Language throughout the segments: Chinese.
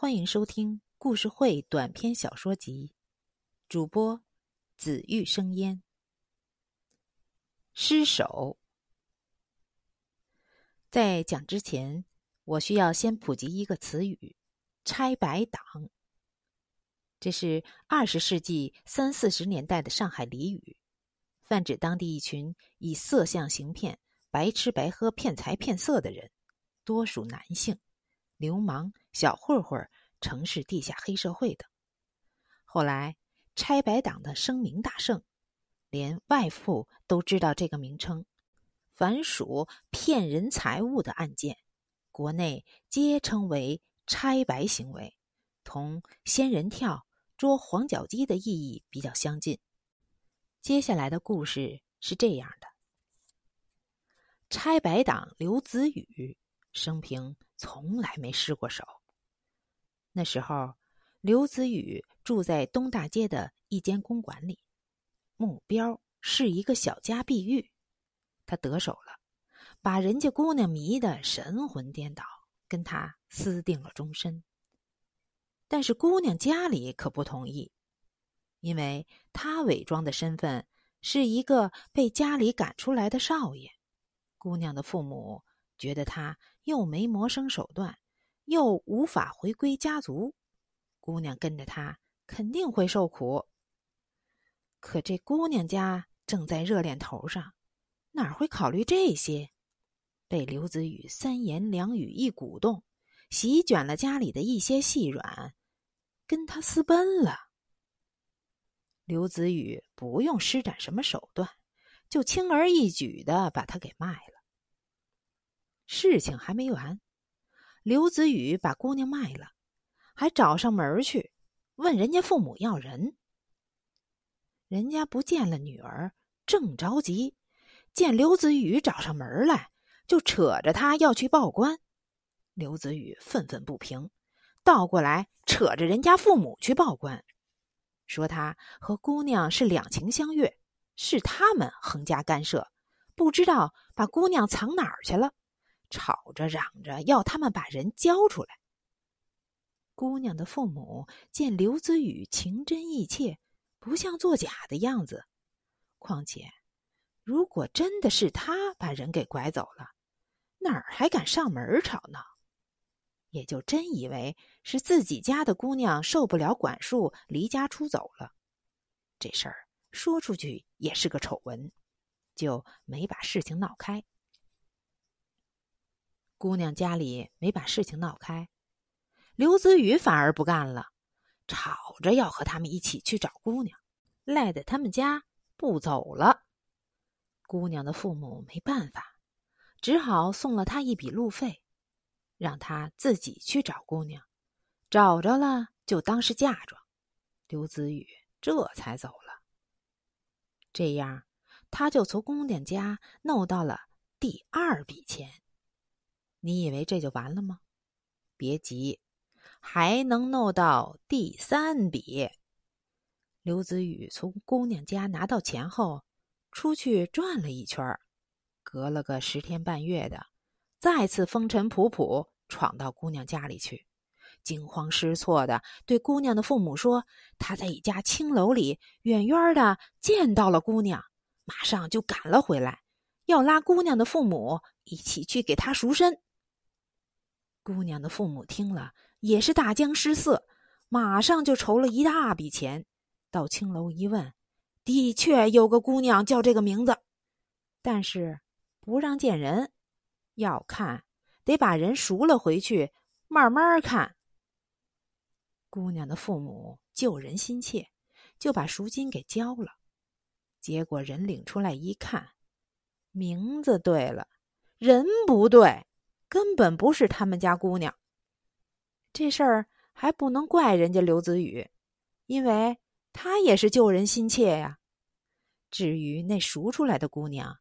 欢迎收听故事会短篇小说集，主播紫玉生烟。失手。在讲之前，我需要先普及一个词语“拆白党”。这是二十世纪三四十年代的上海俚语，泛指当地一群以色相行骗、白吃白喝、骗财骗色的人，多属男性。流氓、小混混、城市地下黑社会等。后来，拆白党的声名大盛，连外父都知道这个名称。凡属骗人财物的案件，国内皆称为拆白行为，同仙人跳、捉黄脚鸡的意义比较相近。接下来的故事是这样的：拆白党刘子宇生平。从来没失过手。那时候，刘子宇住在东大街的一间公馆里，目标是一个小家碧玉。他得手了，把人家姑娘迷得神魂颠倒，跟他私定了终身。但是姑娘家里可不同意，因为他伪装的身份是一个被家里赶出来的少爷。姑娘的父母觉得他。又没谋生手段，又无法回归家族，姑娘跟着他肯定会受苦。可这姑娘家正在热恋头上，哪会考虑这些？被刘子宇三言两语一鼓动，席卷了家里的一些细软，跟他私奔了。刘子宇不用施展什么手段，就轻而易举的把他给卖了。事情还没完，刘子宇把姑娘卖了，还找上门去问人家父母要人。人家不见了女儿，正着急，见刘子宇找上门来，就扯着他要去报官。刘子宇愤愤不平，倒过来扯着人家父母去报官，说他和姑娘是两情相悦，是他们横加干涉，不知道把姑娘藏哪儿去了。吵着嚷着要他们把人交出来。姑娘的父母见刘子宇情真意切，不像作假的样子。况且，如果真的是他把人给拐走了，哪儿还敢上门吵闹？也就真以为是自己家的姑娘受不了管束，离家出走了。这事儿说出去也是个丑闻，就没把事情闹开。姑娘家里没把事情闹开，刘子宇反而不干了，吵着要和他们一起去找姑娘，赖在他们家不走了。姑娘的父母没办法，只好送了他一笔路费，让他自己去找姑娘，找着了就当是嫁妆。刘子宇这才走了。这样，他就从姑娘家弄到了第二笔钱。你以为这就完了吗？别急，还能弄到第三笔。刘子宇从姑娘家拿到钱后，出去转了一圈隔了个十天半月的，再次风尘仆仆闯到姑娘家里去，惊慌失措的对姑娘的父母说：“他在一家青楼里远远的见到了姑娘，马上就赶了回来，要拉姑娘的父母一起去给他赎身。”姑娘的父母听了也是大惊失色，马上就筹了一大笔钱，到青楼一问，的确有个姑娘叫这个名字，但是不让见人，要看得把人赎了回去，慢慢看。姑娘的父母救人心切，就把赎金给交了，结果人领出来一看，名字对了，人不对。根本不是他们家姑娘。这事儿还不能怪人家刘子宇，因为他也是救人心切呀。至于那赎出来的姑娘，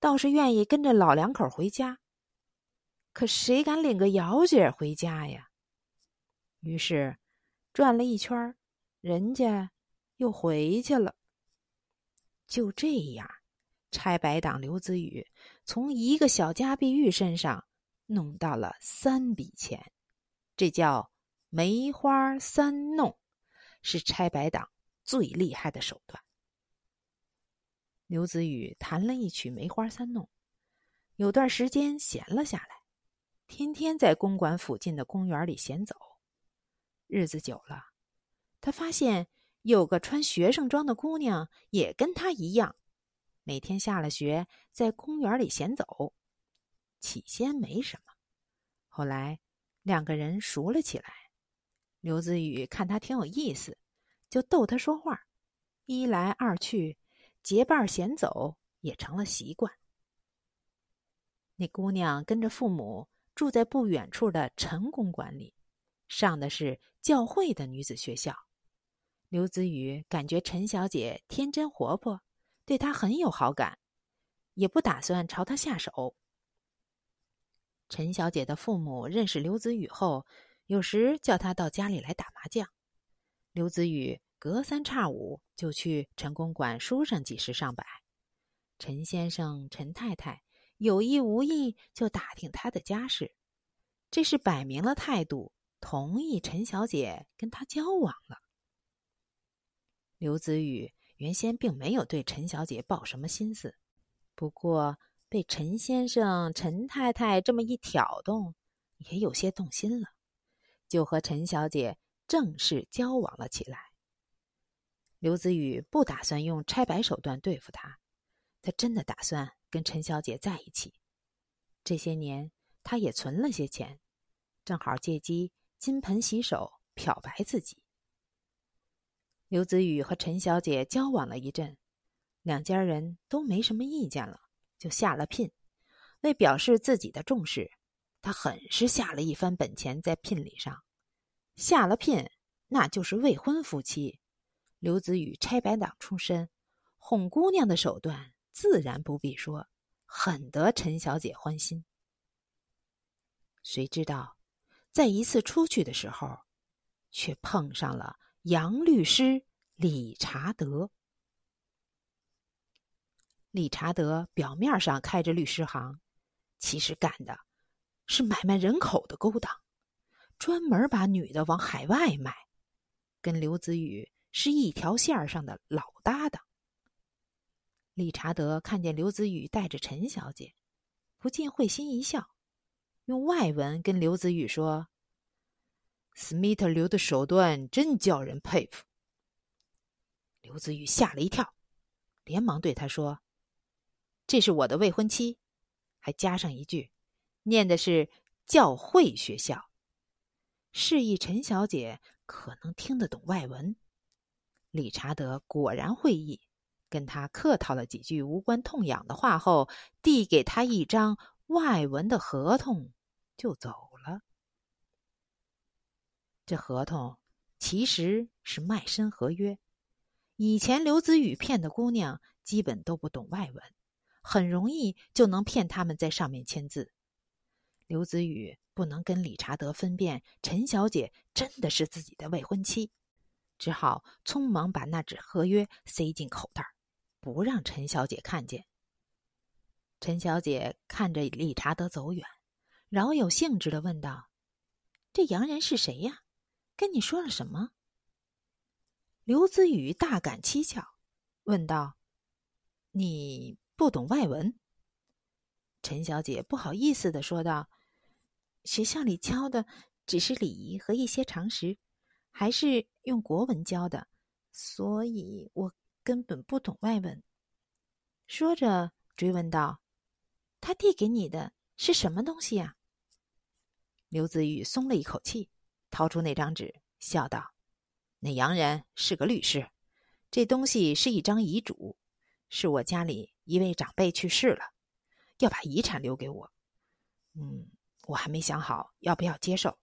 倒是愿意跟着老两口回家。可谁敢领个姚姐回家呀？于是转了一圈，人家又回去了。就这样，拆白党刘子宇从一个小家碧玉身上。弄到了三笔钱，这叫梅花三弄是拆白党最厉害的手段。刘子宇弹了一曲《梅花三弄》，有段时间闲了下来，天天在公馆附近的公园里闲走。日子久了，他发现有个穿学生装的姑娘也跟他一样，每天下了学在公园里闲走。起先没什么，后来两个人熟了起来。刘子宇看他挺有意思，就逗他说话。一来二去，结伴闲走也成了习惯。那姑娘跟着父母住在不远处的陈公馆里，上的是教会的女子学校。刘子宇感觉陈小姐天真活泼，对她很有好感，也不打算朝她下手。陈小姐的父母认识刘子宇后，有时叫他到家里来打麻将。刘子宇隔三差五就去陈公馆输上几十上百。陈先生、陈太太有意无意就打听他的家事，这是摆明了态度，同意陈小姐跟他交往了。刘子宇原先并没有对陈小姐抱什么心思，不过。被陈先生、陈太太这么一挑动，也有些动心了，就和陈小姐正式交往了起来。刘子宇不打算用拆白手段对付他，他真的打算跟陈小姐在一起。这些年，他也存了些钱，正好借机金盆洗手，漂白自己。刘子宇和陈小姐交往了一阵，两家人都没什么意见了。就下了聘，为表示自己的重视，他很是下了一番本钱在聘礼上。下了聘，那就是未婚夫妻。刘子宇拆白党出身，哄姑娘的手段自然不必说，很得陈小姐欢心。谁知道，在一次出去的时候，却碰上了杨律师理查德。理查德表面上开着律师行，其实干的是买卖人口的勾当，专门把女的往海外卖，跟刘子宇是一条线上的老搭档。理查德看见刘子宇带着陈小姐，不禁会心一笑，用外文跟刘子宇说：“斯密特刘的手段真叫人佩服。”刘子宇吓了一跳，连忙对他说。这是我的未婚妻，还加上一句，念的是教会学校，示意陈小姐可能听得懂外文。理查德果然会意，跟他客套了几句无关痛痒的话后，递给他一张外文的合同，就走了。这合同其实是卖身合约，以前刘子宇骗的姑娘基本都不懂外文。很容易就能骗他们在上面签字。刘子宇不能跟理查德分辨陈小姐真的是自己的未婚妻，只好匆忙把那纸合约塞进口袋，不让陈小姐看见。陈小姐看着理查德走远，饶有兴致的问道：“这洋人是谁呀？跟你说了什么？”刘子宇大感蹊跷，问道：“你？”不懂外文，陈小姐不好意思的说道：“学校里教的只是礼仪和一些常识，还是用国文教的，所以我根本不懂外文。”说着追问道：“他递给你的是什么东西呀？”刘子玉松了一口气，掏出那张纸，笑道：“那洋人是个律师，这东西是一张遗嘱，是我家里。”一位长辈去世了，要把遗产留给我。嗯，我还没想好要不要接受，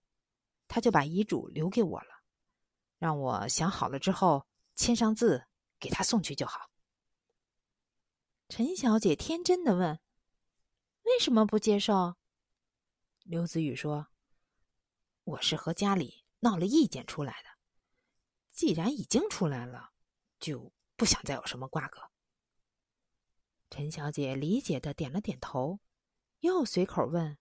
他就把遗嘱留给我了，让我想好了之后签上字给他送去就好。陈小姐天真的问：“为什么不接受？”刘子宇说：“我是和家里闹了意见出来的，既然已经出来了，就不想再有什么瓜葛。”陈小姐理解的点了点头，又随口问：“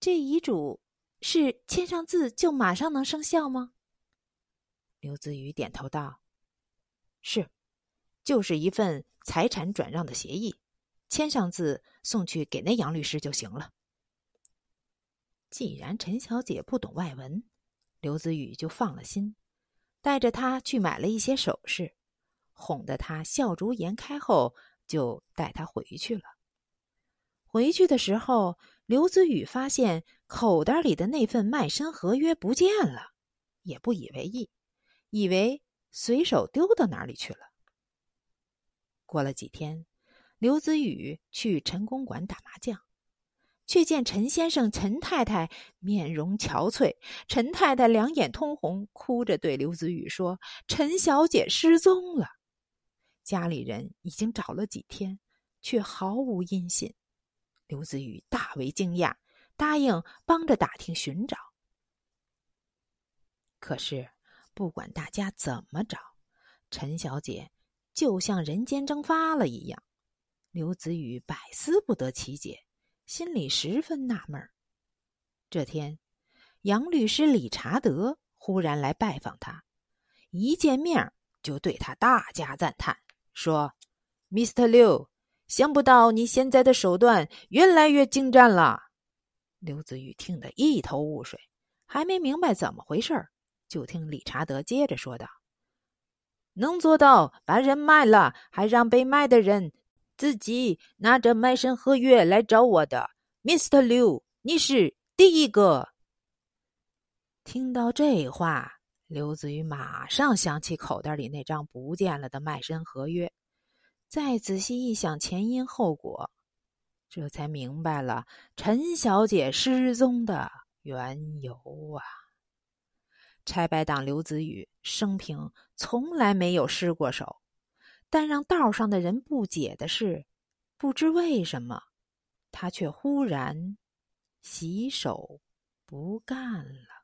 这遗嘱是签上字就马上能生效吗？刘子宇点头道：“是，就是一份财产转让的协议，签上字送去给那杨律师就行了。”既然陈小姐不懂外文，刘子宇就放了心，带着她去买了一些首饰，哄得她笑逐颜开后，就带她回去了。回去的时候，刘子宇发现口袋里的那份卖身合约不见了，也不以为意，以为随手丢到哪里去了。过了几天，刘子宇去陈公馆打麻将，却见陈先生、陈太太面容憔悴，陈太太两眼通红，哭着对刘子宇说：“陈小姐失踪了，家里人已经找了几天，却毫无音信。”刘子宇大为惊讶，答应帮着打听寻找。可是，不管大家怎么找，陈小姐就像人间蒸发了一样。刘子宇百思不得其解，心里十分纳闷。这天，杨律师理查德忽然来拜访他，一见面就对他大加赞叹，说：“Mr. 刘。”想不到你现在的手段越来越精湛了。刘子玉听得一头雾水，还没明白怎么回事儿就听理查德接着说道：“能做到把人卖了，还让被卖的人自己拿着卖身合约来找我的，Mr. 刘，你是第一个。”听到这话，刘子宇马上想起口袋里那张不见了的卖身合约。再仔细一想前因后果，这才明白了陈小姐失踪的缘由啊！拆白党刘子宇生平从来没有失过手，但让道上的人不解的是，不知为什么，他却忽然洗手不干了。